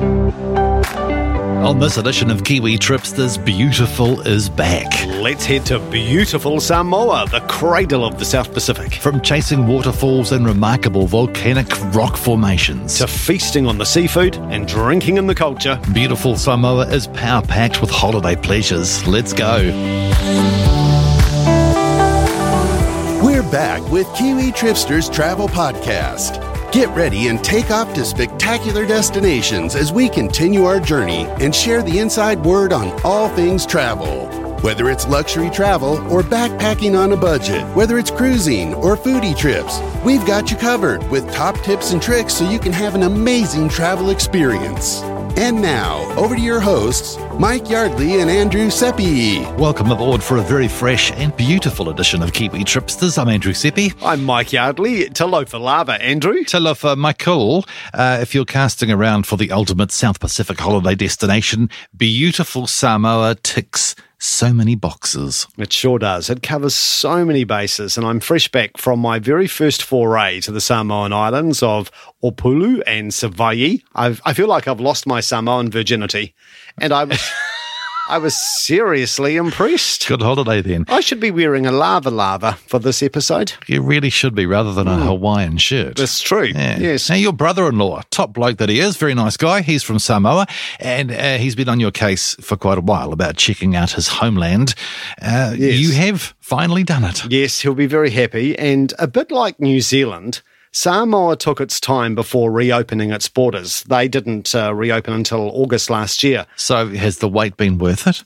On this edition of Kiwi Tripsters, Beautiful is back. Let's head to beautiful Samoa, the cradle of the South Pacific. From chasing waterfalls and remarkable volcanic rock formations to feasting on the seafood and drinking in the culture, beautiful Samoa is power packed with holiday pleasures. Let's go. We're back with Kiwi Tripsters Travel Podcast. Get ready and take off to spectacular destinations as we continue our journey and share the inside word on all things travel. Whether it's luxury travel or backpacking on a budget, whether it's cruising or foodie trips, we've got you covered with top tips and tricks so you can have an amazing travel experience. And now, over to your hosts, Mike Yardley and Andrew Seppi. Welcome aboard for a very fresh and beautiful edition of Kiwi Tripsters. I'm Andrew Seppi. I'm Mike Yardley. Talofa lava, Andrew. Talofa Michael. Uh, if you're casting around for the ultimate South Pacific holiday destination, beautiful Samoa ticks so many boxes. It sure does. It covers so many bases, and I'm fresh back from my very first foray to the Samoan islands of Upolu and Savaii. I feel like I've lost my Samoan virginity, and I was. I was seriously impressed. Good holiday then. I should be wearing a lava lava for this episode. You really should be, rather than a mm. Hawaiian shirt. That's true. Yeah. Yes. Now, your brother in law, top bloke that he is, very nice guy. He's from Samoa, and uh, he's been on your case for quite a while about checking out his homeland. Uh, yes. You have finally done it. Yes, he'll be very happy. And a bit like New Zealand, Samoa took its time before reopening its borders. They didn't uh, reopen until August last year. So, has the wait been worth it?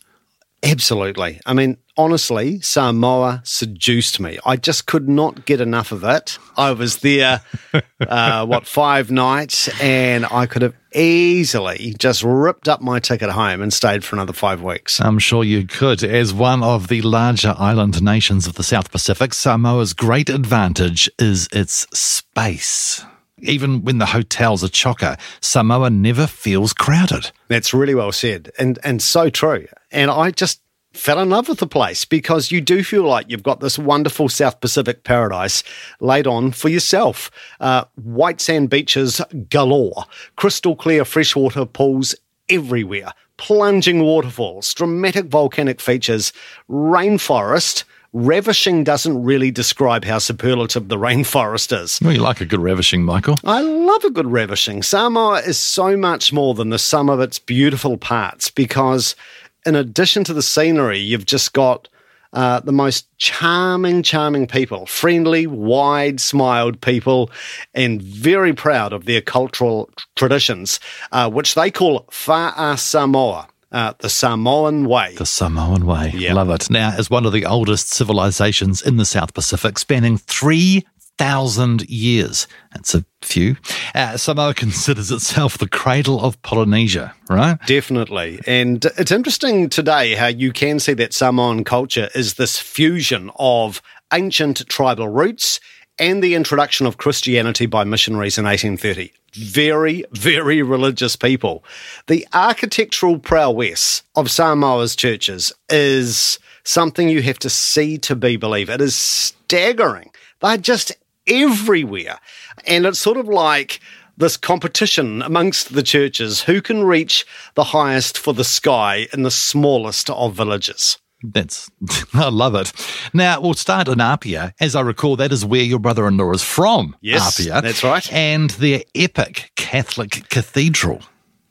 Absolutely. I mean, honestly, Samoa seduced me. I just could not get enough of it. I was there, uh, what, five nights, and I could have easily just ripped up my ticket home and stayed for another five weeks. I'm sure you could. As one of the larger island nations of the South Pacific, Samoa's great advantage is its space. Even when the hotels are chocker, Samoa never feels crowded. That's really well said and, and so true. And I just fell in love with the place because you do feel like you've got this wonderful South Pacific paradise laid on for yourself. Uh, white sand beaches galore, crystal clear freshwater pools everywhere, plunging waterfalls, dramatic volcanic features, rainforest. Ravishing doesn't really describe how superlative the rainforest is. Well, you like a good ravishing, Michael. I love a good ravishing. Samoa is so much more than the sum of its beautiful parts because in addition to the scenery, you've just got uh, the most charming, charming people, friendly, wide smiled people, and very proud of their cultural traditions, uh, which they call Fa'a Samoa. Uh, the Samoan way. The Samoan way. Yeah. Love it. Now, as one of the oldest civilizations in the South Pacific, spanning three thousand years. That's a few. Uh, Samoa considers itself the cradle of Polynesia, right? Definitely. And it's interesting today how you can see that Samoan culture is this fusion of ancient tribal roots and the introduction of Christianity by missionaries in 1830. Very, very religious people. The architectural prowess of Samoa's churches is something you have to see to be believe. It is staggering. They're just everywhere. And it's sort of like this competition amongst the churches who can reach the highest for the sky in the smallest of villages. That's, I love it. Now, we'll start in Apia. As I recall, that is where your brother in law is from. Yes, Apia. that's right. And their epic Catholic cathedral.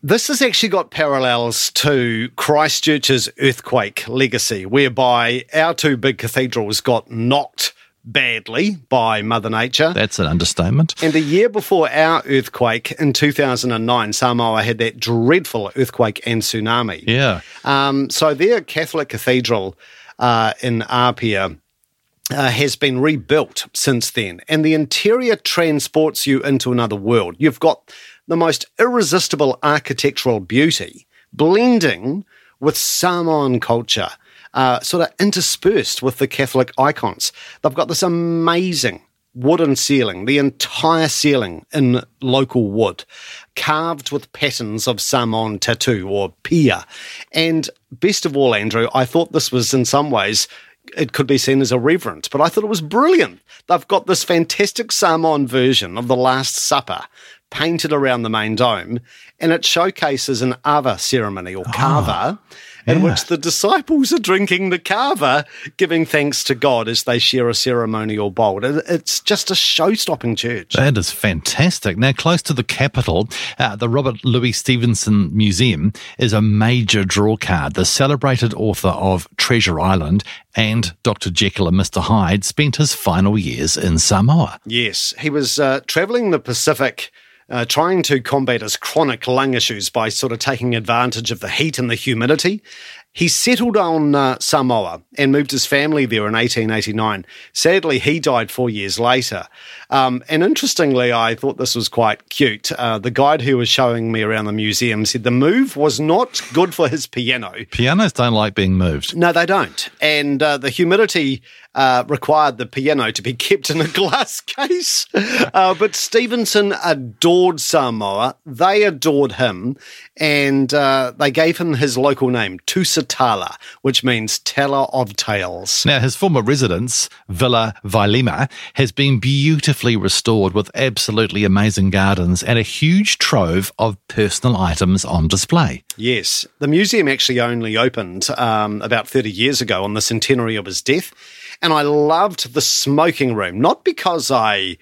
This has actually got parallels to Christchurch's earthquake legacy, whereby our two big cathedrals got knocked badly by Mother Nature. That's an understatement. And a year before our earthquake in 2009, Samoa had that dreadful earthquake and tsunami. Yeah. Um, so their Catholic cathedral uh, in Apia. Uh, has been rebuilt since then, and the interior transports you into another world. You've got the most irresistible architectural beauty blending with Samoan culture uh, sort of interspersed with the Catholic icons. They've got this amazing wooden ceiling, the entire ceiling in local wood, carved with patterns of Samoan tattoo or pe'a. And best of all, Andrew, I thought this was in some ways it could be seen as irreverent, but I thought it was brilliant. They've got this fantastic Samoan version of the Last Supper painted around the main dome, and it showcases an Ava ceremony or kava. Oh in yeah. which the disciples are drinking the kava, giving thanks to God as they share a ceremonial bowl. It's just a show stopping church. That is fantastic. Now, close to the capital, uh, the Robert Louis Stevenson Museum is a major draw card. The celebrated author of Treasure Island and Dr. Jekyll and Mr. Hyde spent his final years in Samoa. Yes, he was uh, traveling the Pacific uh, trying to combat his chronic lung issues by sort of taking advantage of the heat and the humidity. He settled on uh, Samoa and moved his family there in 1889. Sadly, he died four years later. Um, and interestingly, I thought this was quite cute. Uh, the guide who was showing me around the museum said the move was not good for his piano. Pianos don't like being moved. No, they don't. And uh, the humidity uh, required the piano to be kept in a glass case. Uh, but Stevenson adored Samoa. They adored him. And uh, they gave him his local name, Tusitala, which means teller of tales. Now, his former residence, Villa Vailima, has been beautifully restored with absolutely amazing gardens and a huge trove of personal items on display. Yes. The museum actually only opened um, about 30 years ago on the centenary of his death. And I loved the smoking room, not because I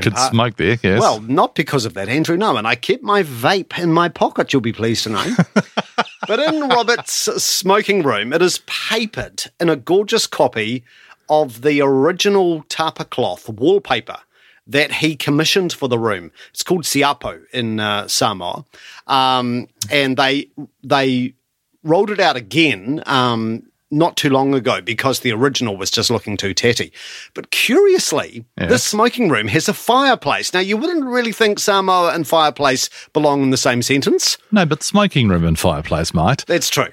could part, smoke there, yes. Well, not because of that, Andrew. No, and I kept my vape in my pocket. You'll be pleased to know. but in Robert's smoking room, it is papered in a gorgeous copy of the original tapa cloth wallpaper that he commissioned for the room. It's called Siapo in uh, Samoa, um, and they they rolled it out again um, not too long ago because the original was just looking too tatty. But curiously, yes. this smoking room has a fireplace. Now, you wouldn't really think Samoa and fireplace belong in the same sentence. No, but smoking room and fireplace might. That's true.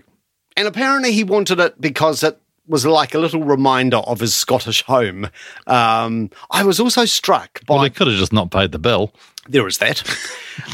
And apparently, he wanted it because it was like a little reminder of his Scottish home. Um, I was also struck by. Well, he could have just not paid the bill. There is that.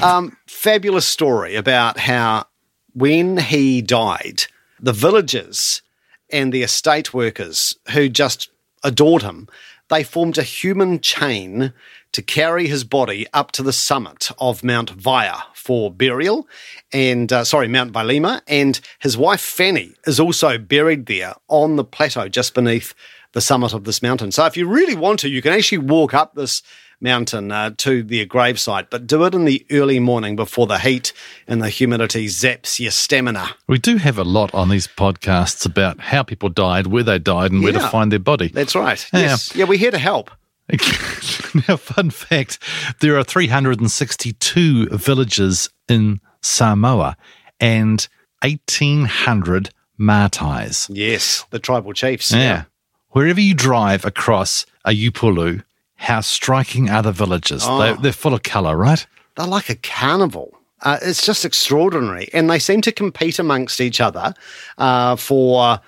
um, fabulous story about how when he died, the villagers and the estate workers who just adored him, they formed a human chain to carry his body up to the summit of Mount Vaea for burial. And uh, sorry, Mount Vailima. And his wife Fanny is also buried there on the plateau just beneath the summit of this mountain. So if you really want to, you can actually walk up this mountain uh, to their gravesite, but do it in the early morning before the heat and the humidity zaps your stamina. We do have a lot on these podcasts about how people died, where they died, and yeah, where to find their body. That's right. Yeah. Yes. Yeah, we're here to help. now, fun fact there are 362 villages in Samoa and 1,800 Matais. Yes, the tribal chiefs. Yeah. yeah. Wherever you drive across a Upolu, how striking are the villages? Oh. They're, they're full of colour, right? They're like a carnival. Uh, it's just extraordinary. And they seem to compete amongst each other uh, for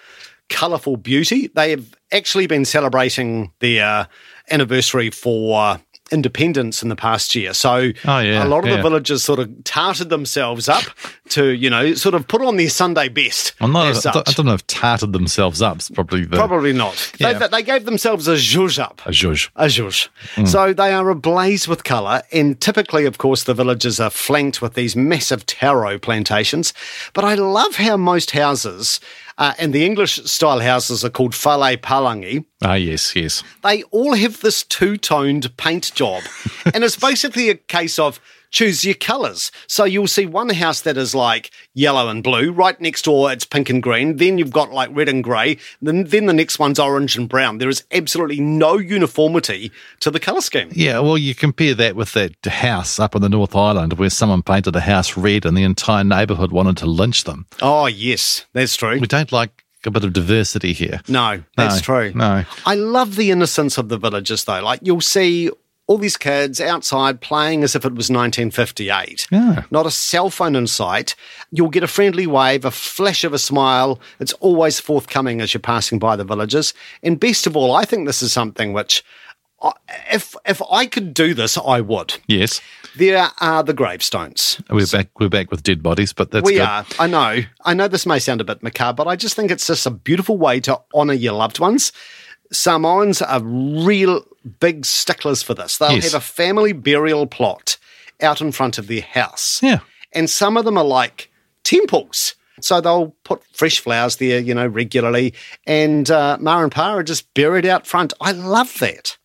colourful beauty. They have actually been celebrating their anniversary for independence in the past year. So oh, yeah, a lot of yeah. the villagers sort of tarted themselves up to, you know, sort of put on their Sunday best. I'm not, I don't know if tarted themselves up is probably the, Probably not. Yeah. They, they, gave themselves a zhuzh up. A zhuzh. A zhuzh. Mm. So they are ablaze with colour. And typically, of course, the villages are flanked with these massive taro plantations. But I love how most houses uh, and the English style houses are called fale palangi. Ah, yes, yes. They all have this two toned paint job. and it's basically a case of choose your colours. So you'll see one house that is like yellow and blue. Right next door, it's pink and green. Then you've got like red and grey. Then, then the next one's orange and brown. There is absolutely no uniformity to the colour scheme. Yeah, well, you compare that with that house up on the North Island where someone painted a house red and the entire neighbourhood wanted to lynch them. Oh, yes, that's true. We don't like a bit of diversity here. No, that's no, true. No. I love the innocence of the villagers though. Like, you'll see all these kids outside playing as if it was 1958. Yeah. Not a cell phone in sight. You'll get a friendly wave, a flash of a smile. It's always forthcoming as you're passing by the villages. And best of all, I think this is something which, if if I could do this, I would. Yes. There are the gravestones. We're back. We're back with dead bodies, but that's we good. are. I know. I know this may sound a bit macabre, but I just think it's just a beautiful way to honour your loved ones. Samoans are real big sticklers for this. They'll yes. have a family burial plot out in front of their house. Yeah. And some of them are like temples. So they'll put fresh flowers there, you know, regularly. And uh, Ma and Pa are just buried out front. I love that,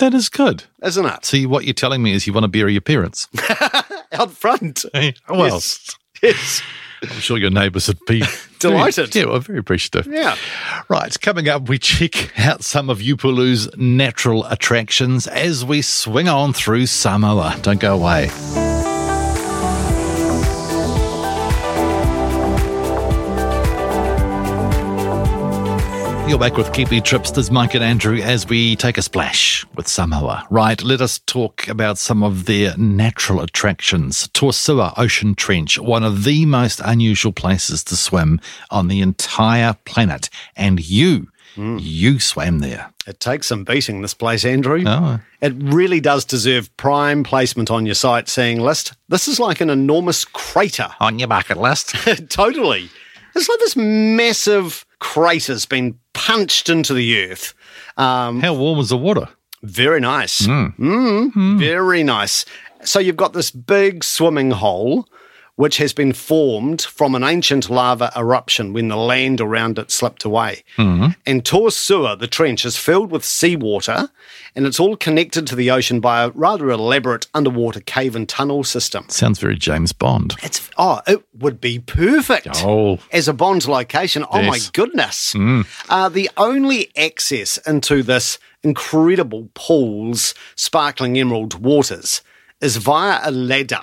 That is good. isn't it? See, what you're telling me is you want to bury your parents. Out front. well, Yes. Yes. I'm sure your neighbours would be Delighted. Yeah, well, very appreciative. Yeah. Right, coming up, we check out some of Upolu's natural attractions as we swing on through Samoa. Don't go away. You're back with Kiwi Tripsters, Mike and Andrew, as we take a splash with Samoa. Right, let us talk about some of their natural attractions. To Sua Ocean Trench, one of the most unusual places to swim on the entire planet. And you, hmm. you swam there. It takes some beating, this place, Andrew. Oh. It really does deserve prime placement on your sightseeing list. This is like an enormous crater. On your bucket list. totally. It's like this massive crater's been punched into the earth. Um, How warm was the water? very nice. Mm, Very nice. So you've got this big swimming hole which has been formed from an ancient lava eruption when the land around it slipped away. And To Sua, the trench, is filled with seawater and it's all connected to the ocean by a rather elaborate underwater cave and tunnel system. Sounds very James Bond. It's oh, it would be perfect Oh. as a Bond location. Oh my Yes. goodness! Uh, the only access into this incredible pool's sparkling emerald waters is via a ladder,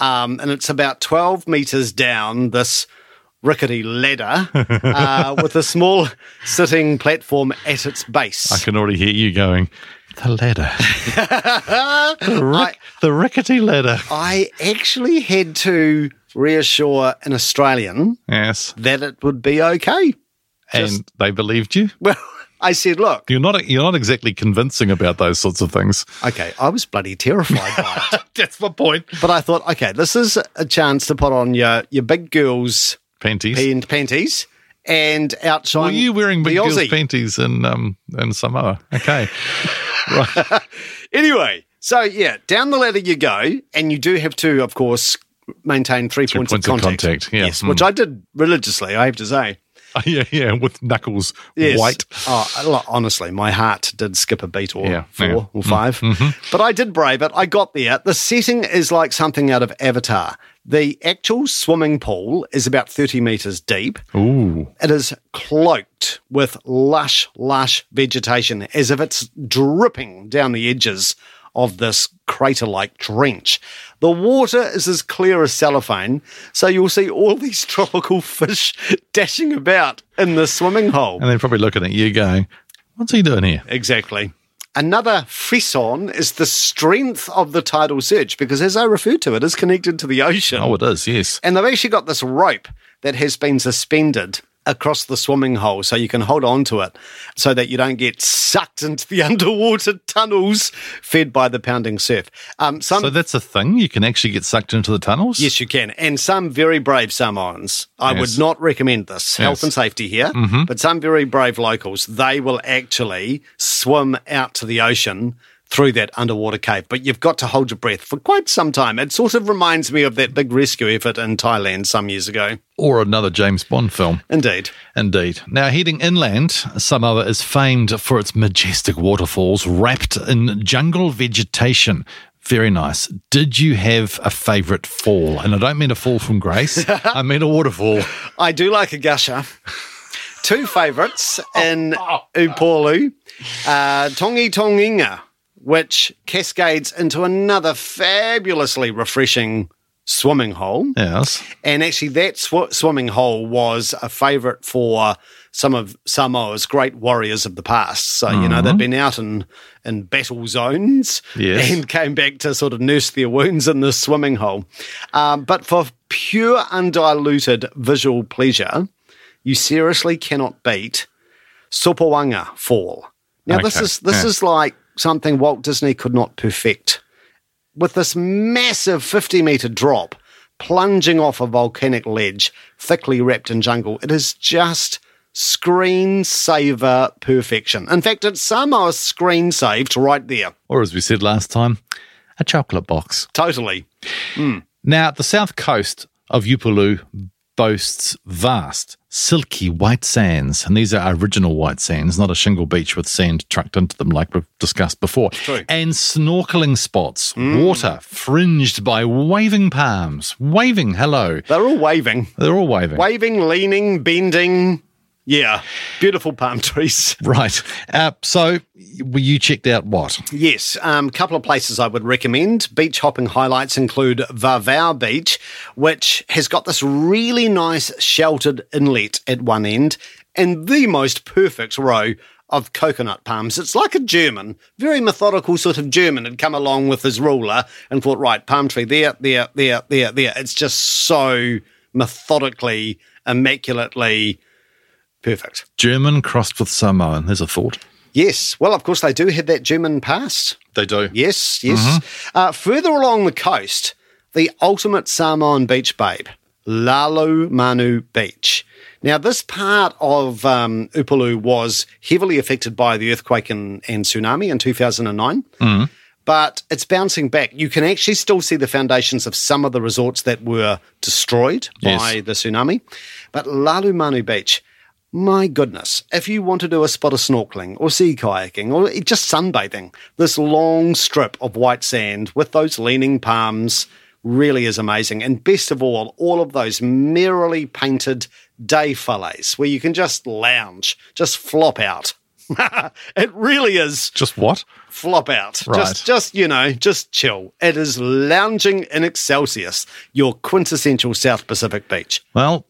um, and it's about twelve meters down this rickety ladder uh, with a small sitting platform at its base. I can already hear you going, the ladder. the, rick- the rickety ladder. I actually had to reassure an Australian Yes. that it would be okay. And they believed you? Well, I said, look, You're not you're not exactly convincing about those sorts of things. okay, I was bloody terrified by it. That's my point. But I thought, okay, this is a chance to put on your, your big girls' Panties. pan- panties and outshine Were you wearing big girls' panties in um in Samoa? Okay. right. Anyway, so yeah, down the ladder you go, and you do have to, of course, maintain three, points, points of of contact. contact, yeah. Yes, Mm. which I did religiously, I have to say. yeah, yeah, with knuckles Yes. white. Oh, uh, look, honestly, my heart did skip a beat or Yeah, four yeah. Or 5 mm-hmm, mm-hmm. But I did brave it. I got there. The setting is like something out of Avatar. The actual swimming pool is about 30 meters deep. Ooh. It is cloaked with lush, lush vegetation as if it's dripping down the edges of this crater like trench. The water is as clear as cellophane, so you'll see all these tropical fish dashing about in the swimming hole. And they're probably looking at you going, What's he doing here? Exactly. Another frisson is the strength of the tidal surge because, as I referred to, it is connected to the ocean. Oh, it is, yes. And they've actually got this rope that has been suspended across the swimming hole so you can hold on to it so that you don't get sucked into the underwater tunnels fed by the pounding surf. Um, some, So that's a thing. You can actually get sucked into the tunnels. yes, you can. And some very brave Samoans. I Yes. would not recommend this. Health Yes. and safety here. But some very brave locals, they will actually swim out to the ocean through that underwater cave. But you've got to hold your breath for quite some time. It sort of reminds me of that big rescue effort in Thailand some years ago. Or another James Bond film. Indeed. Indeed. Now, heading inland, Samoa is famed for its majestic waterfalls wrapped in jungle vegetation. Very nice. Did you have a favourite fall? And I don't mean a fall from grace, I mean a waterfall. I do like a gusher. Two favourites in Upolu, uh, Togitogiga, which cascades into another fabulously refreshing swimming hole. Yes. And actually, that sw- swimming hole was a favourite for some of Samoa's great warriors of the past. So, you know, they'd been out in, in battle zones Yes. and came back to sort of nurse their wounds in this swimming hole. Um, but for pure, undiluted visual pleasure, you seriously cannot beat Sopoaga Fall. Now, this is this yeah. is like something Walt Disney could not perfect with this massive 50 meter drop plunging off a volcanic ledge, thickly wrapped in jungle. It is just screensaver perfection. In fact, it's somehow screen saved right there. Or as we said last time, a chocolate box. Totally. Hmm. Now, the south coast of Upolu boasts vast, silky white sands, and these are original white sands, not a shingle beach with sand trucked into them like we've discussed before. True. And snorkeling spots, mm. water fringed by waving palms. Waving, hello. They're all waving. They're all waving. Waving, leaning, bending. Yeah. Beautiful palm trees. Right. Uh, so you checked out what? Yes, a um, couple of places I would recommend. Beach hopping highlights include Vavau Beach, which has got this really nice sheltered inlet at one end and the most perfect row of coconut palms. It's like a German, very methodical sort of German had come along with his ruler and thought, right, palm tree there, there, there, there, there. It's just so methodically, immaculately perfect. German crossed with Samoan. There's a thought. Yes. Well, of course, they do have that German past. They do. Yes, yes. Uh, further along the coast, the ultimate Samoan beach babe, Lalomanu Beach. Now, this part of um, Upolu was heavily affected by the earthquake and, and tsunami in 2009. But it's bouncing back. You can actually still see the foundations of some of the resorts that were destroyed Yes. by the tsunami. But Lalomanu Beach, my goodness, if you want to do a spot of snorkeling or sea kayaking or just sunbathing, this long strip of white sand with those leaning palms really is amazing. And best of all, all of those merrily painted day fales where you can just lounge, just flop out. it really is Just what? flop out. Right. Just, just you know, just chill. It is lounging in Excelsius, your quintessential South Pacific beach. Well,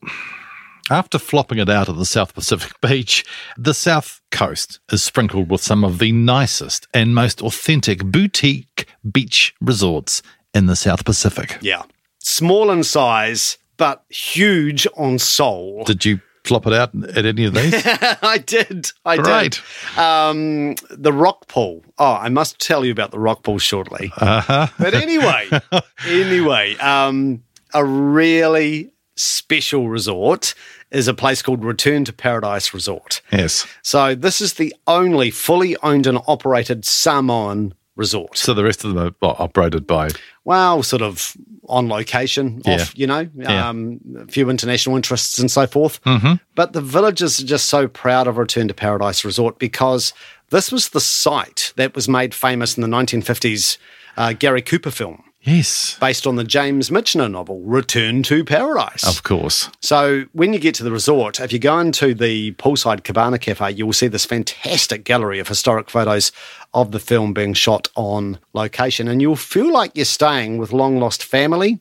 after flopping it out of the South Pacific beach, the South Coast is sprinkled with some of the nicest and most authentic boutique beach resorts in the South Pacific. Yeah. Small in size, but huge on soul. Did you flop it out at any of these? I did. I Great. did. Um, the rock pool. Oh, I must tell you about the rock pool shortly. Uh-huh. But anyway, anyway, um, a really special resort is a place called Return to Paradise Resort. Yes. So this is the only fully owned and operated Samoan resort. So the rest of them are operated by. well, sort of on location, Yeah. off, you know, Yeah. um, a few international interests and so forth. Mm-hmm. But the villagers are just so proud of Return to Paradise Resort because this was the site that was made famous in the 1950s uh, Gary Cooper film Yes. based on the James Michener novel Return to Paradise. Of course. So when you get to the resort, if you go into the poolside Cabana Cafe, you will see this fantastic gallery of historic photos of the film being shot on location, and you'll feel like you're staying with long lost family.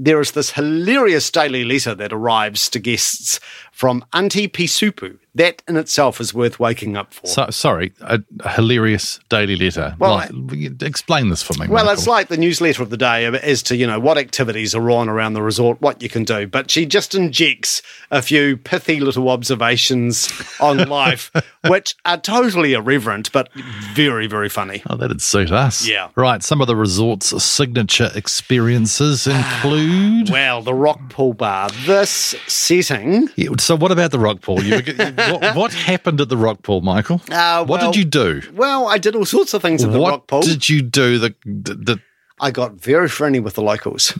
There is this hilarious daily letter that arrives to guests from Auntie Pisupu. That in itself is worth waking up for. So, sorry, a, a hilarious daily letter. Well, Like, explain this for me. Well, Michael. it's like the newsletter of the day as to, you know, what activities are on around the resort, what you can do. But she just injects a few pithy little observations on life, which are totally irreverent, but very, very funny. Oh, that'd suit us. Yeah. Right. Some of the resort's signature experiences ah, include. Well, the rock pool bar. This setting. Yeah, so, what about the rock pool? You, what, what happened at the rock pool, Michael? Uh, what did you do? Well, I did all sorts of things at the what rock pool. did you do? The, the, the I got very friendly with the locals.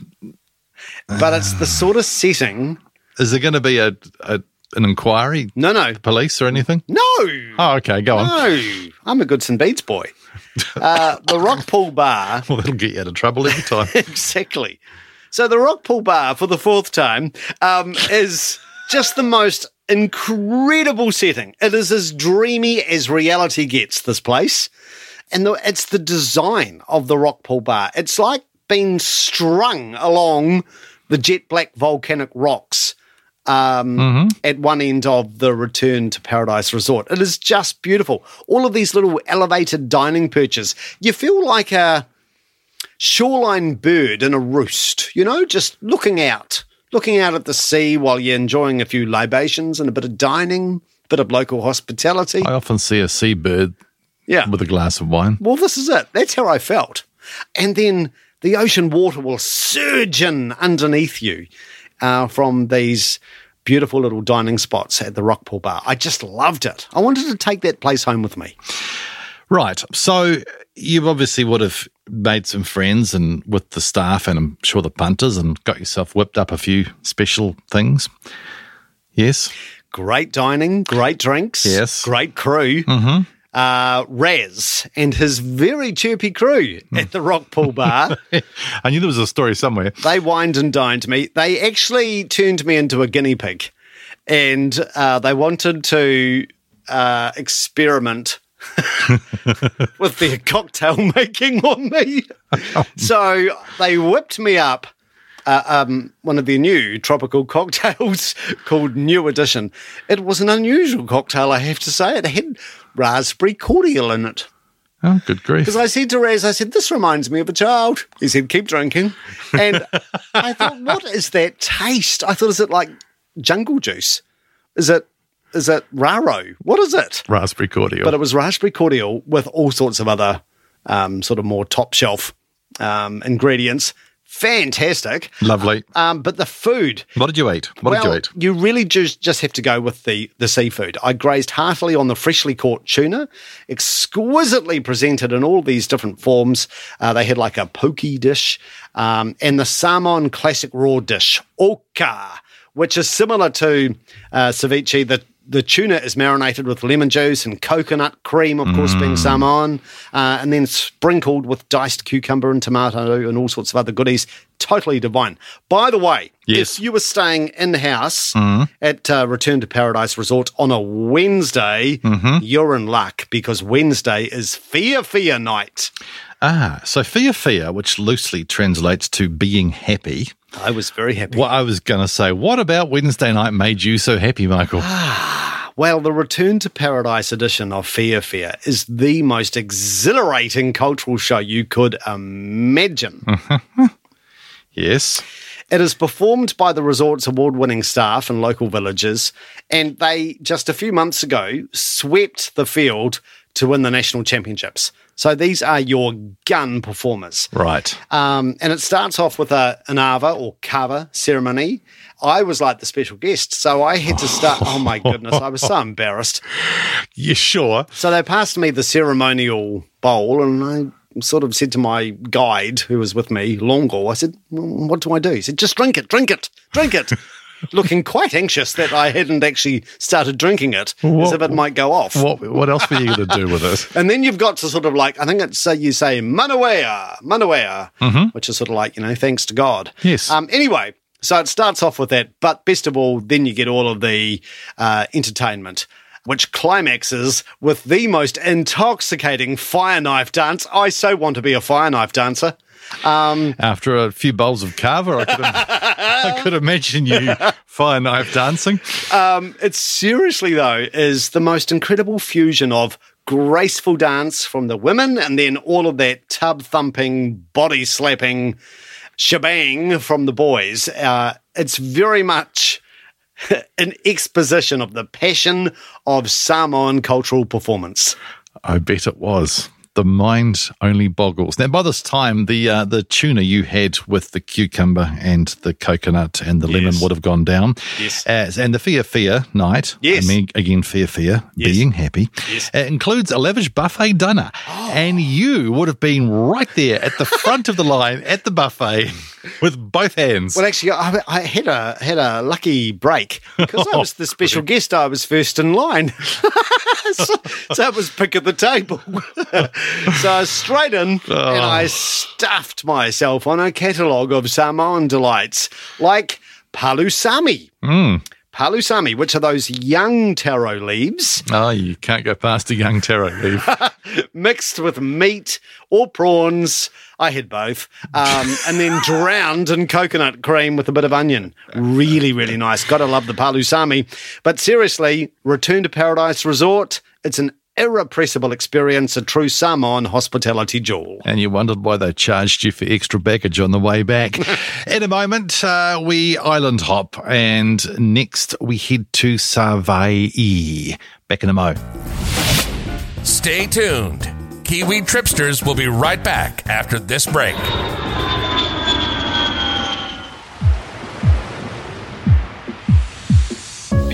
But it's the sort of setting. is there going to be a, a an inquiry, No, no, police or anything? no. Oh, okay, go on. No, I'm a good St. Bede's boy. Uh, the Rock Pool Bar, Well, that'll get you out of trouble every time. exactly. So the Rock Pool Bar, for the fourth time, um, is just the most incredible setting. It is as dreamy as reality gets. This place, and the, it's the design of the Rock Pool Bar. It's like being strung along the jet black volcanic rocks um, at one end of the Return to Paradise Resort. It is just beautiful. All of these little elevated dining perches. You feel like a shoreline bird in a roost, you know, just looking out, looking out at the sea while you're enjoying a few libations and a bit of dining, a bit of local hospitality. I often see a seabird Yeah. with a glass of wine. Well, this is it. That's how I felt. And then the ocean water will surge in underneath you uh, from these beautiful little dining spots at the Rockpool Bar. I just loved it. I wanted to take that place home with me. Right. So you obviously would have made some friends and with the staff and I'm sure the punters and got yourself whipped up a few special things. Yes. Great dining, great drinks, Yes. great crew. Mm-hmm. Uh, Raz and his very chirpy crew at the Rockpool Bar. I knew there was a story somewhere. they wined and dined me. They actually turned me into a guinea pig, and uh, they wanted to uh, experiment with their cocktail making on me. so they whipped me up. Uh, um, one of their new tropical cocktails called New Edition. It was an unusual cocktail, I have to say. It had raspberry cordial in it. Oh, good grief. Because I said to Raz, I said, this reminds me of a child. He said, keep drinking. And I thought, what is that taste? I thought, is it like jungle juice? Is it is it Raro? What is it? Raspberry cordial. But it was raspberry cordial with all sorts of other um, sort of more top shelf um, ingredients. Fantastic. Lovely. Um, but the food, What did you eat? What well, did you eat? you really just just have to go with the the seafood. I grazed heartily on the freshly caught tuna, exquisitely presented in all these different forms. Uh, they had like a pokey dish um, and the Samoan classic raw dish, oka, which is similar to uh, ceviche. The the tuna is marinated with lemon juice and coconut cream, of course, being Samoan, uh, and then sprinkled with diced cucumber and tomato and all sorts of other goodies. Totally divine. By the way, Yes. if you were staying in house at uh, Return to Paradise Resort on a Wednesday, you're in luck because Wednesday is Fia Fia night. Ah, so Fia Fia, which loosely translates to being happy. I was very happy. What I was going to say, what about Wednesday night made you so happy, Michael? Well, the Return to Paradise edition of Fia Fia is the most exhilarating cultural show you could imagine. yes. It is performed by the resort's award winning staff and local villagers, and they just a few months ago swept the field to win the national championships. So these are your gun performers. Right. Um, and it starts off with a, an Ava or Kava ceremony. I was like the special guest, so I had to start. Oh my goodness, I was so embarrassed. You sure? So they passed me the ceremonial bowl, and I sort of said to my guide who was with me, Longo, I said, "Mm, What do I do? He said, Just drink it, drink it, drink it. Looking quite anxious that I hadn't actually started drinking it, as What- if it might go off. What What else were you going to do with it? And then you've got to sort of like, I think it's uh, you say Manawea, Manawea, which is sort of like, you know, thanks to God. Yes. Um, anyway, so it starts off with that, but best of all, then you get all of the uh, entertainment. Which climaxes with the most intoxicating fire knife dance. I so want to be a fire knife dancer. After a few bowls of kava, I could, I could imagine you fire knife dancing. Um, it seriously though is the most incredible fusion of graceful dance from the women and then all of that tub thumping, body slapping shebang from the boys. Uh, it's very much an exposition of the passion of Samoan cultural performance. I bet it was. The mind only boggles. Now, by this time, the uh, the tuna you had with the cucumber and the coconut and the lemon would have gone down. Yes. As, and the Fia Fia night, Yes. I mean, again, Fia Fia, Yes. being happy, Yes. uh, includes a lavish buffet dinner. And you would have been right there at the front of the line at the buffet with both hands. Well, actually, I, I had a had a lucky break because I was the special guest. I was first in line, so, so it was pick of the table. So I straight in, and I stuffed myself on a catalogue of Samoan delights like palusami. Palusami, which are those young taro leaves oh, you can't go past a young taro leaf. mixed with meat or prawns. I had both. Um, and then drowned in coconut cream with a bit of onion. Really, really nice. Gotta love the palusami. But seriously, Return to Paradise Resort, it's an irrepressible experience, a true Samoan hospitality jewel. and you wondered why they charged you for extra baggage on the way back. In a moment, uh, we island hop, and next we head to Savaii. Back in a mo. Stay tuned. Kiwi Tripsters will be right back after this break.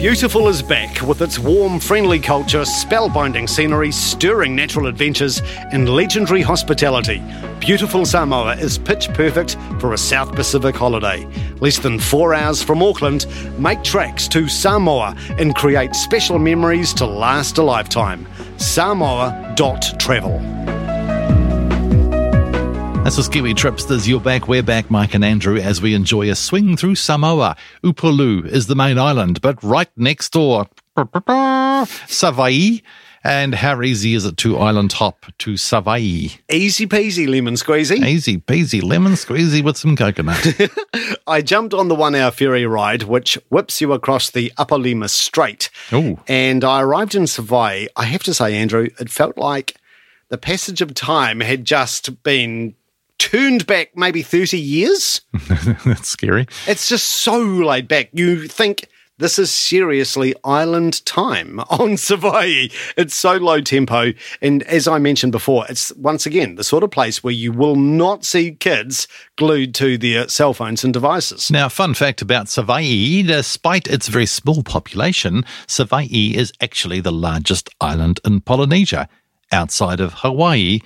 Beautiful is back with its warm, friendly culture, spellbinding scenery, stirring natural adventures, and legendary hospitality. Beautiful Samoa is pitch perfect for a South Pacific holiday. Less than four hours from Auckland, make tracks to Samoa and create special memories to last a lifetime. Samoa.travel. This is Kiwi Tripsters. You're back. We're back, Mike and Andrew, as we enjoy a swing through Samoa. Upolu is the main island, but right next door, Savaii. And how easy is it to island hop to Savaii? Easy peasy lemon squeezy. Easy peasy lemon squeezy with some coconut. I jumped on the one hour ferry ride, which whips you across the Apolima Strait. Ooh. And I arrived in Savaii. I have to say, Andrew, it felt like the passage of time had just been turned back maybe 30 years. That's scary. It's just so laid back. You think this is seriously island time on Savaii. It's so low tempo. And as I mentioned before, it's once again the sort of place where you will not see kids glued to their cell phones and devices. Now, fun fact about Savaii despite its very small population, Savaii is actually the largest island in Polynesia outside of Hawaii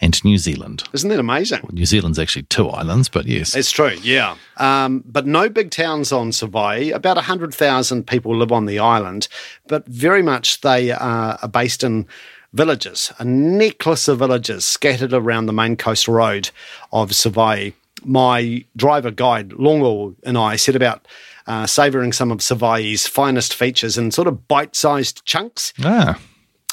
and New Zealand. Isn't that amazing? New Zealand's actually two islands, but yes. It's true, yeah. Um, but no big towns on Savaii. About 100,000 people live on the island, but very much they are based in villages, a necklace of villages scattered around the main coast road of Savaii. My driver guide, Longo, and I set about uh, savouring some of Savaii's finest features in sort of bite sized chunks. Ah,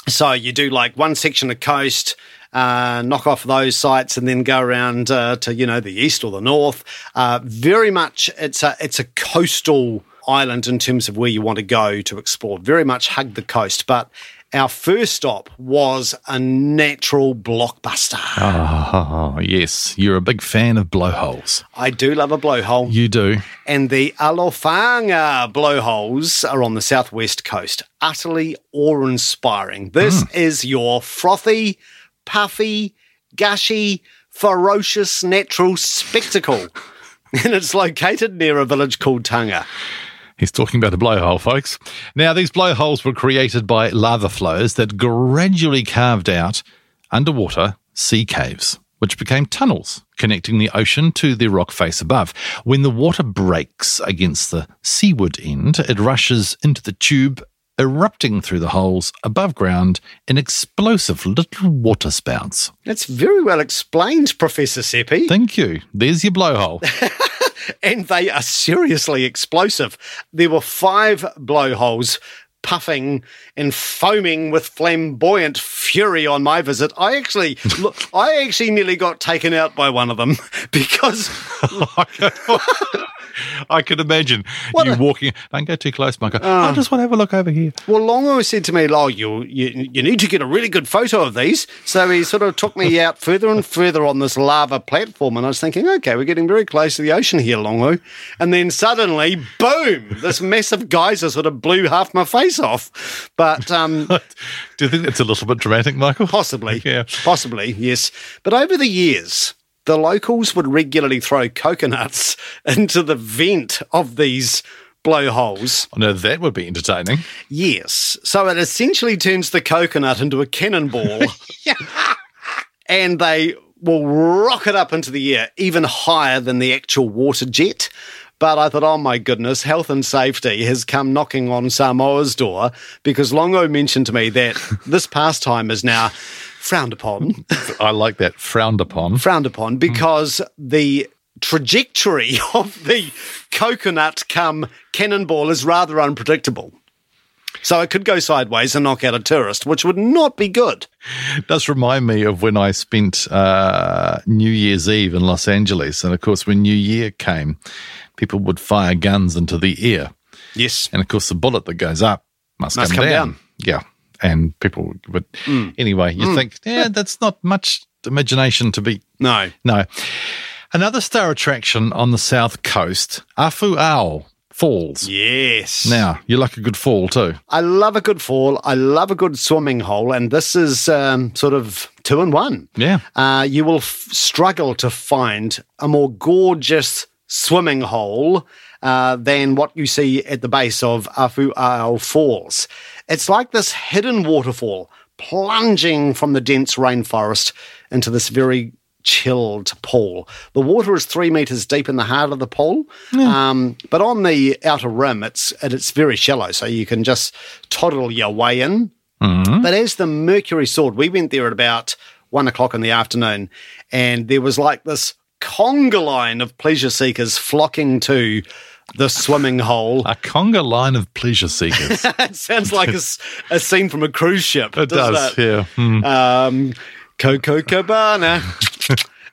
So you do like one section of coast, uh, knock off those sites, and then go around uh, to you know the east or the north. Uh, very much, it's a it's a coastal island in terms of where you want to go to explore. Very much hug the coast, but. Our first stop was a natural blockbuster. oh, yes. You're a big fan of blowholes. I do love a blowhole. You do. And the Alofaaga blowholes are on the southwest coast. Utterly awe inspiring. This is your frothy, puffy, gushy, ferocious natural spectacle. and it's located near a village called Taga. He's talking about a blowhole, folks. Now, these blowholes were created by lava flows that gradually carved out underwater sea caves, which became tunnels connecting the ocean to the rock face above. When the water breaks against the seaward end, it rushes into the tube, erupting through the holes above ground in explosive little water spouts. That's very well explained, Professor Seppi. Thank you. There's your blowhole. and they are seriously explosive. There were five blowholes puffing and foaming with flamboyant fury on my visit. I actually, look, I actually nearly got taken out by one of them because I can imagine What you a- walking. Don't go too close, Michael. I just want to have a look over here. Well, Longo said to me, "Oh, you, you you need to get a really good photo of these." So he sort of took me out further and further on this lava platform, and I was thinking, "Okay, we're getting very close to the ocean here, Longo." And then suddenly, boom! This massive geyser sort of blew half my face off. But um, Do you think that's a little bit dramatic, Michael? Possibly. Yeah. Possibly, yes. But over the years, the locals would regularly throw coconuts into the vent of these blowholes. No, that would be entertaining. Yes. So it essentially turns the coconut into a cannonball. and they will rocket up into the air, even higher than the actual water jet. But I thought, oh my goodness, health and safety has come knocking on Samoa's door because Longo mentioned to me that this pastime is now frowned upon. I like that. Frowned upon. frowned upon because the trajectory of the coconut come cannonball is rather unpredictable. So it could go sideways and knock out a tourist, which would not be good. does remind me of when I spent uh, New Year's Eve in Los Angeles. And of course, when New Year came, people would fire guns into the air. Yes. And of course, the bullet that goes up must, Must come, come down. down. Yeah. And people would. Anyway, you think, yeah, that's not much imagination to be. No. No. Another star attraction on the south coast, Afuao Falls. Yes. Now, you like a good fall too. I love a good fall. I love a good swimming hole. And this is um, sort of two in one. Yeah. uh, you will f- struggle to find a more gorgeous swimming hole uh, than what you see at the base of Afu'ao Falls. It's like this hidden waterfall plunging from the dense rainforest into this very chilled pool. The water is three meters deep in the heart of the pool, um, but on the outer rim, it's it's very shallow, so you can just toddle your way in. But as the mercury soared, we went there at about one o'clock in the afternoon, and there was like this conga line of pleasure seekers flocking to the swimming hole. A conga line of pleasure seekers. it sounds like a scene from a cruise ship. It doesn't it? yeah. Hmm. Um, Coco Cabana.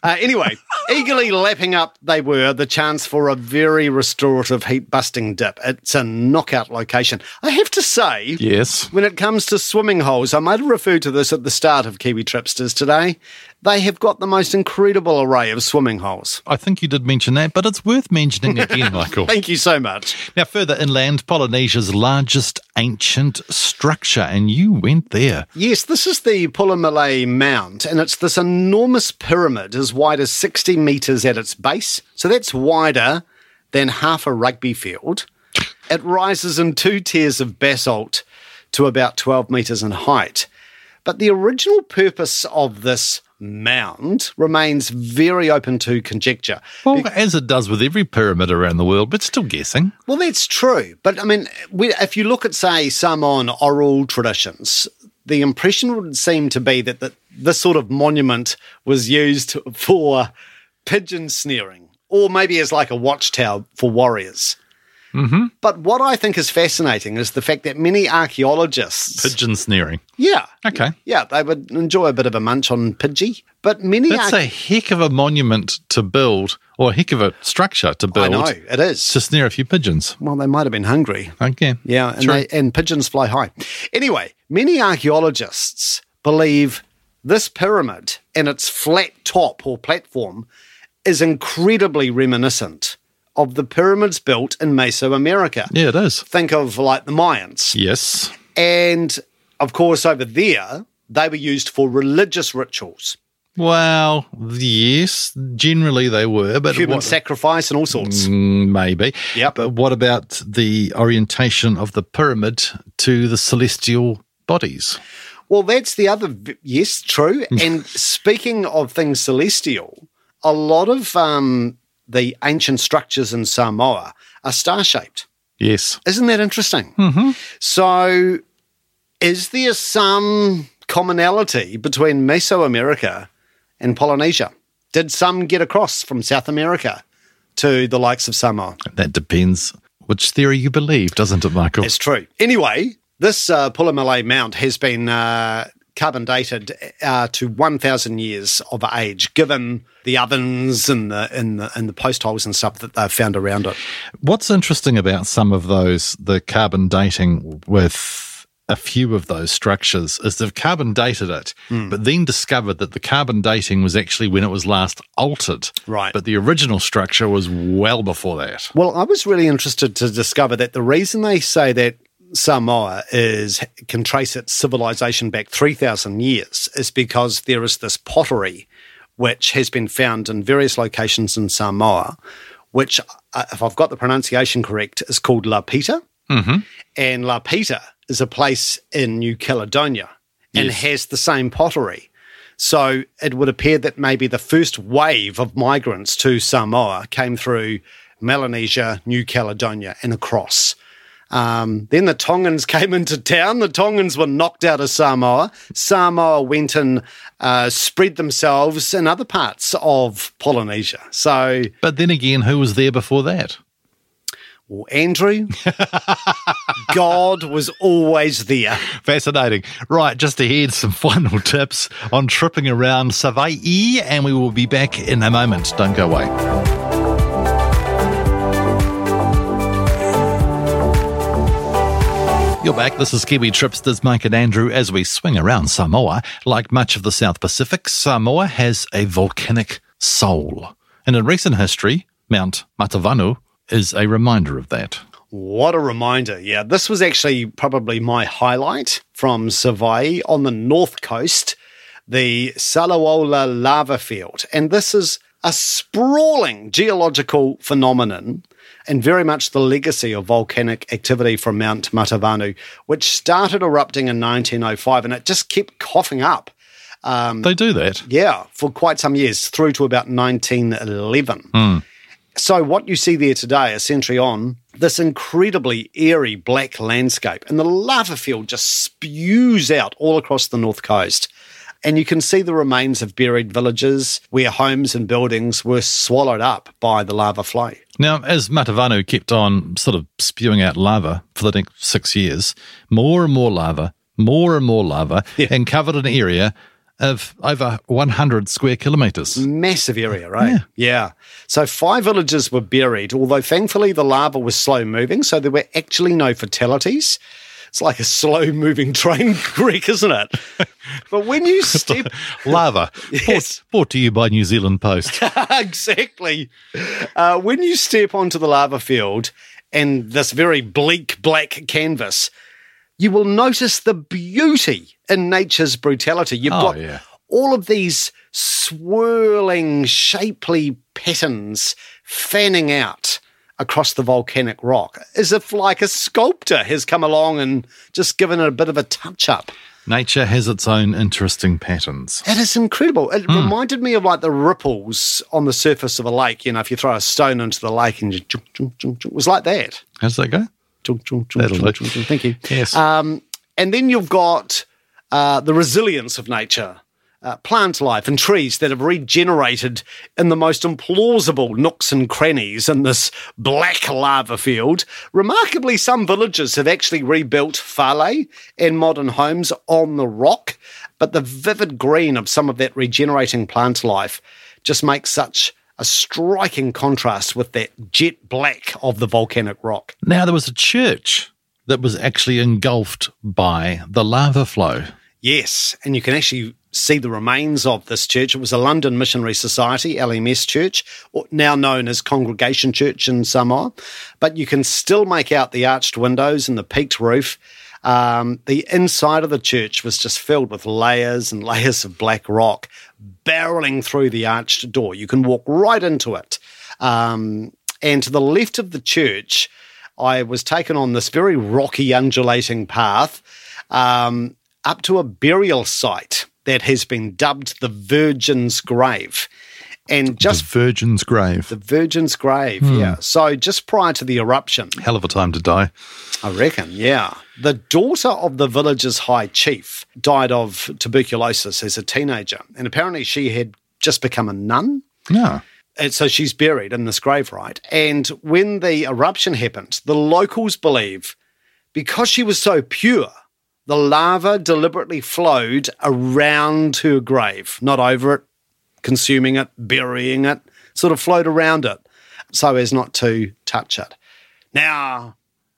Uh, anyway, eagerly lapping up they were the chance for a very restorative heat busting dip. It's a knockout location. I have to say, Yes. when it comes to swimming holes, I might have referred to this at the start of Kiwi Tripsters today. They have got the most incredible array of swimming holes. I think you did mention that, but it's worth mentioning again, Michael. Thank you so much. Now, further inland, Polynesia's largest ancient structure, and you went there. Yes, this is the Pulemelei Mound, and it's this enormous pyramid as wide as 60 metres at its base. So that's wider than half a rugby field. It rises in two tiers of basalt to about 12 metres in height. But the original purpose of this mound remains very open to conjecture. Well, as it does with every pyramid around the world, but still guessing. Well, that's true. But I mean, we, if you look at, say, some on oral traditions, the impression would seem to be that the, this sort of monument was used for pigeon snaring or maybe as like a watchtower for warriors. Mm-hmm. But what I think is fascinating is the fact that many archaeologists, Pigeon sneering. yeah, Okay. yeah, they would enjoy a bit of a munch on Pidgey. But many That's arch- a heck of a monument to build, or a heck of a structure to build. I know it is. to snare a few pigeons. well, they might have been hungry. Okay. Yeah, and, True. they, and pigeons fly high. Anyway, many archaeologists believe this pyramid and its flat top or platform is incredibly reminiscent of the pyramids built in Mesoamerica. Yeah, it is. Think of like the Mayans. Yes. And of course, over there, they were used for religious rituals, Well, yes, generally they were, but human what- sacrifice, and all sorts. Mm, maybe. yeah. But what about the orientation of the pyramid to the celestial bodies? Well, that's the other. Yes, true. and speaking of things celestial, a lot of um, the ancient structures in Samoa are star shaped. Yes. Isn't that interesting? Mm-hmm. So, is there some commonality between Mesoamerica and Polynesia? Did some get across from South America to the likes of Samoa? That depends which theory you believe, doesn't it, Michael? It's true. Anyway, this uh, Mount has been uh, carbon dated uh, to 1,000 years of age, given the ovens and the, and the and the post holes and stuff that they've found around it. What's interesting about some of those, the carbon dating with a few of those structures, is they've carbon dated it, Hmm. but then discovered that the carbon dating was actually when it was last altered. Right. But the original structure was well before that. Well, I was really interested to discover that the reason they say that Samoa is can trace its civilization back 3,000 years is because there is this pottery which has been found in various locations in Samoa, which, uh, if I've got the pronunciation correct, is called Lapita. Mm-hmm. And Lapita is a place in New Caledonia and Yes. has the same pottery. So it would appear that maybe the first wave of migrants to Samoa came through Melanesia, New Caledonia, and across. Um, then the Tongans came into town. The Tongans were knocked out of Samoa. Samoa went and uh, spread themselves in other parts of Polynesia. So, But then again, who was there before that? well, Andrew, God was always there. Fascinating. Right, just ahead, some final tips on tripping around Savaii, and we will be back in a moment. Don't go away. You're back. This is Kiwi Tripsters, Mike and Andrew, as we swing around Samoa. Like much of the South Pacific, Samoa has a volcanic soul. And in recent history, Mount Matavanu is a reminder of that. What a reminder. Yeah, this was actually probably my highlight from Savai on the north coast, the Saleaula lava field. And this is a sprawling geological phenomenon and very much the legacy of volcanic activity from Mount Matavanu, which started erupting in 1905 and it just kept coughing up. they do that. Yeah, for quite some years, through to about 1911. Hmm. So, what you see there today, a century on, this incredibly airy black landscape, and the lava field just spews out all across the north coast. And you can see the remains of buried villages where homes and buildings were swallowed up by the lava flow. Now, as Matavanu kept on sort of spewing out lava for the next six years, more and more lava, more and more lava, Yeah. and covered an area of over 100 square kilometres. Massive area, right? Yeah. So five villages were buried, although thankfully the lava was slow moving, so there were actually no fatalities. It's like a slow moving train wreck, isn't it? But when you step Lava. Yes. Brought, brought to you by New Zealand Post. exactly. Uh, when you step onto the lava field and this very bleak black canvas, you will notice the beauty in nature's brutality. You've Oh, got yeah. all of these swirling, shapely patterns fanning out across the volcanic rock, as if like a sculptor has come along and just given it a bit of a touch up. Nature has its own interesting patterns. It is incredible. It reminded me of like the ripples on the surface of a lake. You know, if you throw a stone into the lake and you chunk, chunk, chunk, chunk, it was like that. How's that go? That'll chunk, do. chunk, chunk. Thank you. Yes. Um, and then you've got uh, the resilience of nature, uh, plant life and trees that have regenerated in the most implausible nooks and crannies in this black lava field. Remarkably, some villages have actually rebuilt fale and modern homes on the rock, but the vivid green of some of that regenerating plant life just makes such a striking contrast with that jet black of the volcanic rock. Now, there was a church that was actually engulfed by the lava flow. Yes, and you can actually see the remains of this church. It was a London Missionary Society, LMS Church, now known as Congregation Church in Samoa. But you can still make out the arched windows and the peaked roof. Um, the inside of the church was just filled with layers and layers of black rock barreling through the arched door. You can walk right into it. Um, and to the left of the church, I was taken on this very rocky, undulating path um, up to a burial site that has been dubbed the Virgin's Grave. And just the Virgin's grave. the Virgin's Grave, hmm. yeah. So just prior to the eruption, Hell of a time to die. I reckon, yeah. The daughter of the village's high chief died of tuberculosis as a teenager. And apparently she had just become a nun. Yeah. And so she's buried in this grave, right? And when the eruption happened, the locals believe because she was so pure, the lava deliberately flowed around her grave, not over it, consuming it, burying it, sort of flowed around it so as not to touch it. Now,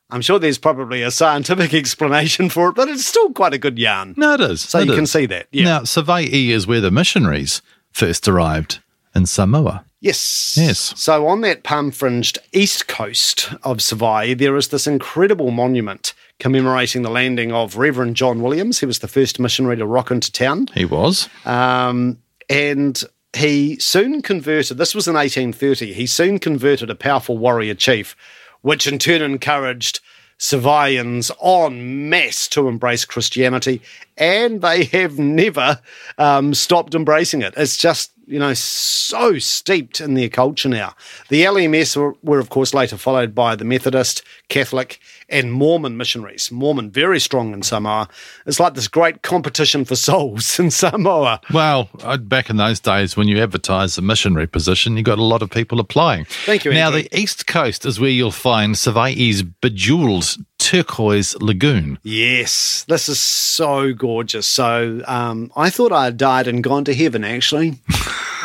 I'm sure there's probably a scientific explanation for it, but it's still quite a good yarn. No, it is. So It you can see that. Yeah. Now, Savaii is where the missionaries first arrived in Samoa. Yes. Yes. So on that palm fringed east coast of Savai, there is this incredible monument commemorating the landing of Reverend John Williams. He was the first missionary to rock into town. He was. Um, and he soon converted, this was in 1830, he soon converted a powerful warrior chief, which in turn encouraged Savaians en masse to embrace Christianity, and they have never um, stopped embracing it. It's just, you know, so steeped in their culture now. The LMS were, were, of course, later followed by the Methodist, Catholic, and Mormon missionaries. Mormon, very strong in Samoa. It's like this great competition for souls in Samoa. Well, back in those days when you advertised a missionary position, you got a lot of people applying. Thank you, Now, the East Coast is where you'll find Savaii's bejeweled turquoise lagoon. Yes, this is so gorgeous. So um, I thought I had died and gone to heaven, actually.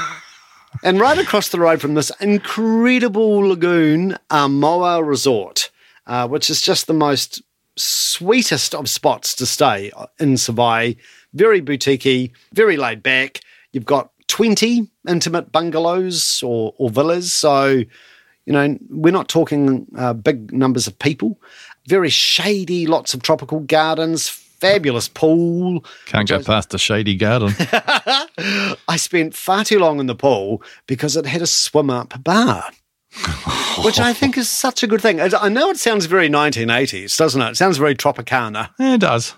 and right across the road from this incredible lagoon, Moa Resort, uh, which is just the most sweetest of spots to stay in Savai. Very boutiquey, very laid back. You've got 20 intimate bungalows or, or villas. So, you know, we're not talking uh, big numbers of people. Very shady, lots of tropical gardens, fabulous pool. Can't go past a shady garden. I spent far too long in the pool because it had a swim up bar. Which I think is such a good thing. I know it sounds very 1980s, doesn't it? It sounds very Tropicana. Yeah, it does.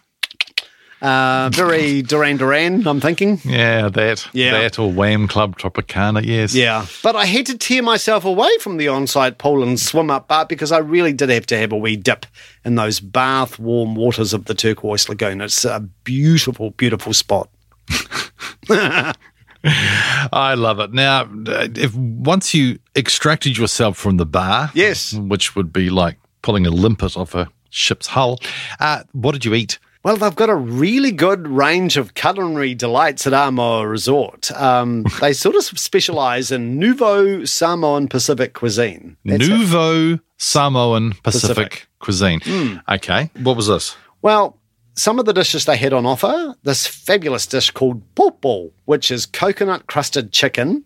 Uh, very Duran Duran, I'm thinking. Yeah, that. Yeah. That or Wham Club Tropicana, yes. Yeah. But I had to tear myself away from the on site pool and swim up bar because I really did have to have a wee dip in those bath warm waters of the Turquoise Lagoon. It's a beautiful, beautiful spot. I love it. Now, if once you extracted yourself from the bar, Yes. which would be like pulling a limpet off a ship's hull, uh, what did you eat? Well, they've got a really good range of culinary delights at Amoa Resort. Um, they sort of specialise in Nouveau Samoan Pacific cuisine. That's it. Nouveau Samoan Pacific, Pacific. cuisine. Okay, what was this? Well, some of the dishes they had on offer this fabulous dish called popo, which is coconut crusted chicken.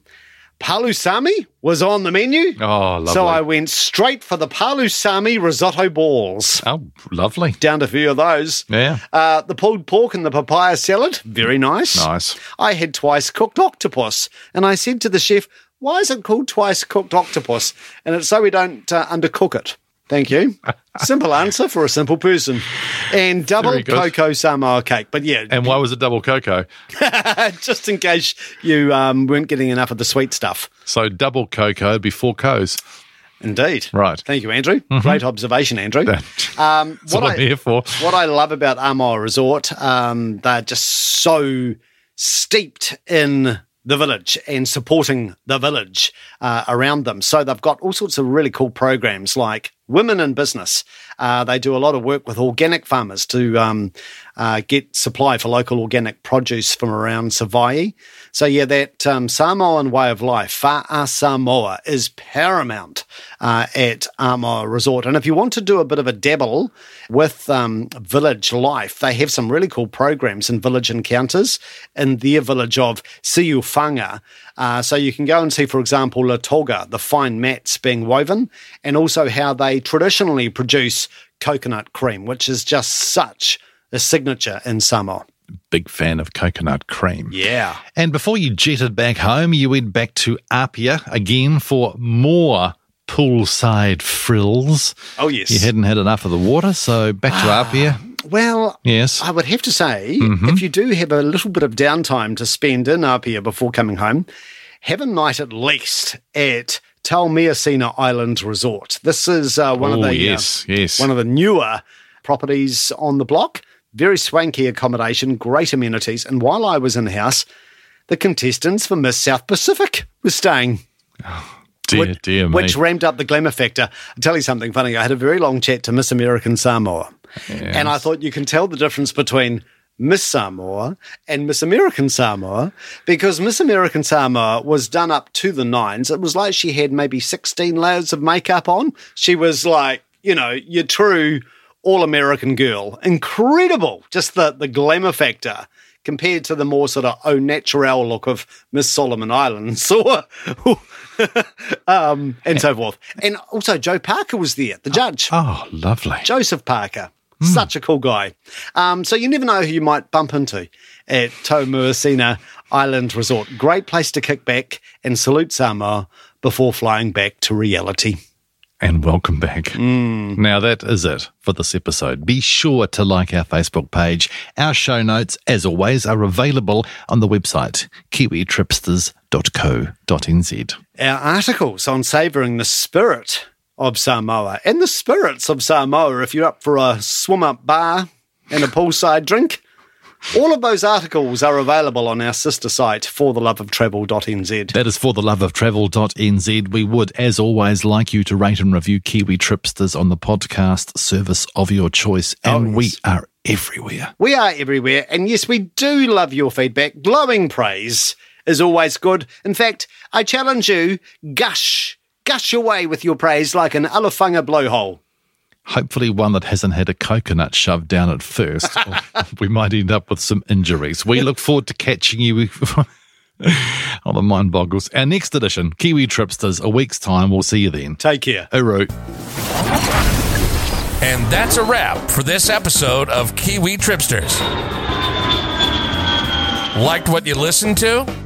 Palusami was on the menu. Oh, lovely. So I went straight for the Palusami risotto balls. oh, lovely. Down to a few of those. Yeah, Uh, the pulled pork and the papaya salad, very nice. nice. I had twice cooked octopus, and I said to the chef, "Why is it called twice cooked octopus?" And it's so we don't uh, undercook it. Thank you. Simple answer for a simple person. And double cocoa Samoa cake. But yeah, And why was it double cocoa? just in case you um, weren't getting enough of the sweet stuff. So double cocoa before co's. Indeed. Right. Thank you, Andrew. Great observation, Andrew. Um, That's what, I'm here for. what I love about Amoa Resort, um, they're just so steeped in the village and supporting the village uh, around them. So they've got all sorts of really cool programs like Women in Business. Uh, they do a lot of work with organic farmers to um, uh, get supply for local organic produce from around Savai'i. So yeah, that um, Samoan way of life, Fa'a Samoa, is paramount uh, at Amoa Resort. And if you want to do a bit of a dabble with um, village life, they have some really cool programs and village encounters in their village of Siufaga. Uh, so you can go and see, for example, La Toga, the fine mats being woven, and also how they traditionally produce coconut cream, which is just such a signature in Samoa. Big fan of coconut cream. Yeah. And before you jetted back home, you went back to Apia again for more poolside frills. Oh, yes. You hadn't had enough of the water, so back to Apia. Well, Yes. I would have to say, if you do have a little bit of downtime to spend in Apia before coming home, have a night at least at Taumeasina Island Resort. This is uh, one of Oh, the uh, yes, yes. one of the newer properties on the block. Very swanky accommodation, great amenities, and while I was in the house, the contestants for Miss South Pacific was staying oh, Dear, which, dear which ramped up the glamour factor. I'll tell you something funny. I had a very long chat to Miss American Samoa, and I thought you can tell the difference between Miss Samoa and Miss American Samoa because Miss American Samoa was done up to the nines. It was like she had maybe 16 layers of makeup on. She was like, you know, your true all American girl. Incredible. Just the, the glamour factor compared to the more sort of au naturel look of Miss Solomon Islands or um, and so forth. And also Joe Parker was there, the judge. oh, lovely. Joseph Parker. Such a cool guy. Um, so you never know who you might bump into at Taumeasina Island Resort. Great place to kick back and salute Samoa before flying back to reality. And welcome back. Mm. Now, that is it for this episode. Be sure to like our Facebook page. Our show notes, as always, are available on the website kiwitripsters.co.nz. Our articles on savouring the spirit of Samoa and the spirits of Samoa, if you're up for a swim up bar and a poolside drink. All of those articles are available on our sister site, fortheloveoftravel.nz. That is for the love of travel.nz. We would, as always, like you to rate and review Kiwi Tripsters on the podcast service of your choice. Oh, and Oh, we are everywhere. We are everywhere, and yes, we do love your feedback. Glowing praise is always good. In fact, I challenge you, gush, gush away with your praise like an Alofaaga blowhole. Hopefully, one that hasn't had a coconut shoved down it first. we might end up with some injuries. We look forward to catching you on the Mind Boggles. Our next edition, Kiwi Tripsters, a week's time. We'll see you then. Take care. Uru. And that's a wrap for this episode of Kiwi Tripsters. Liked what you listened to?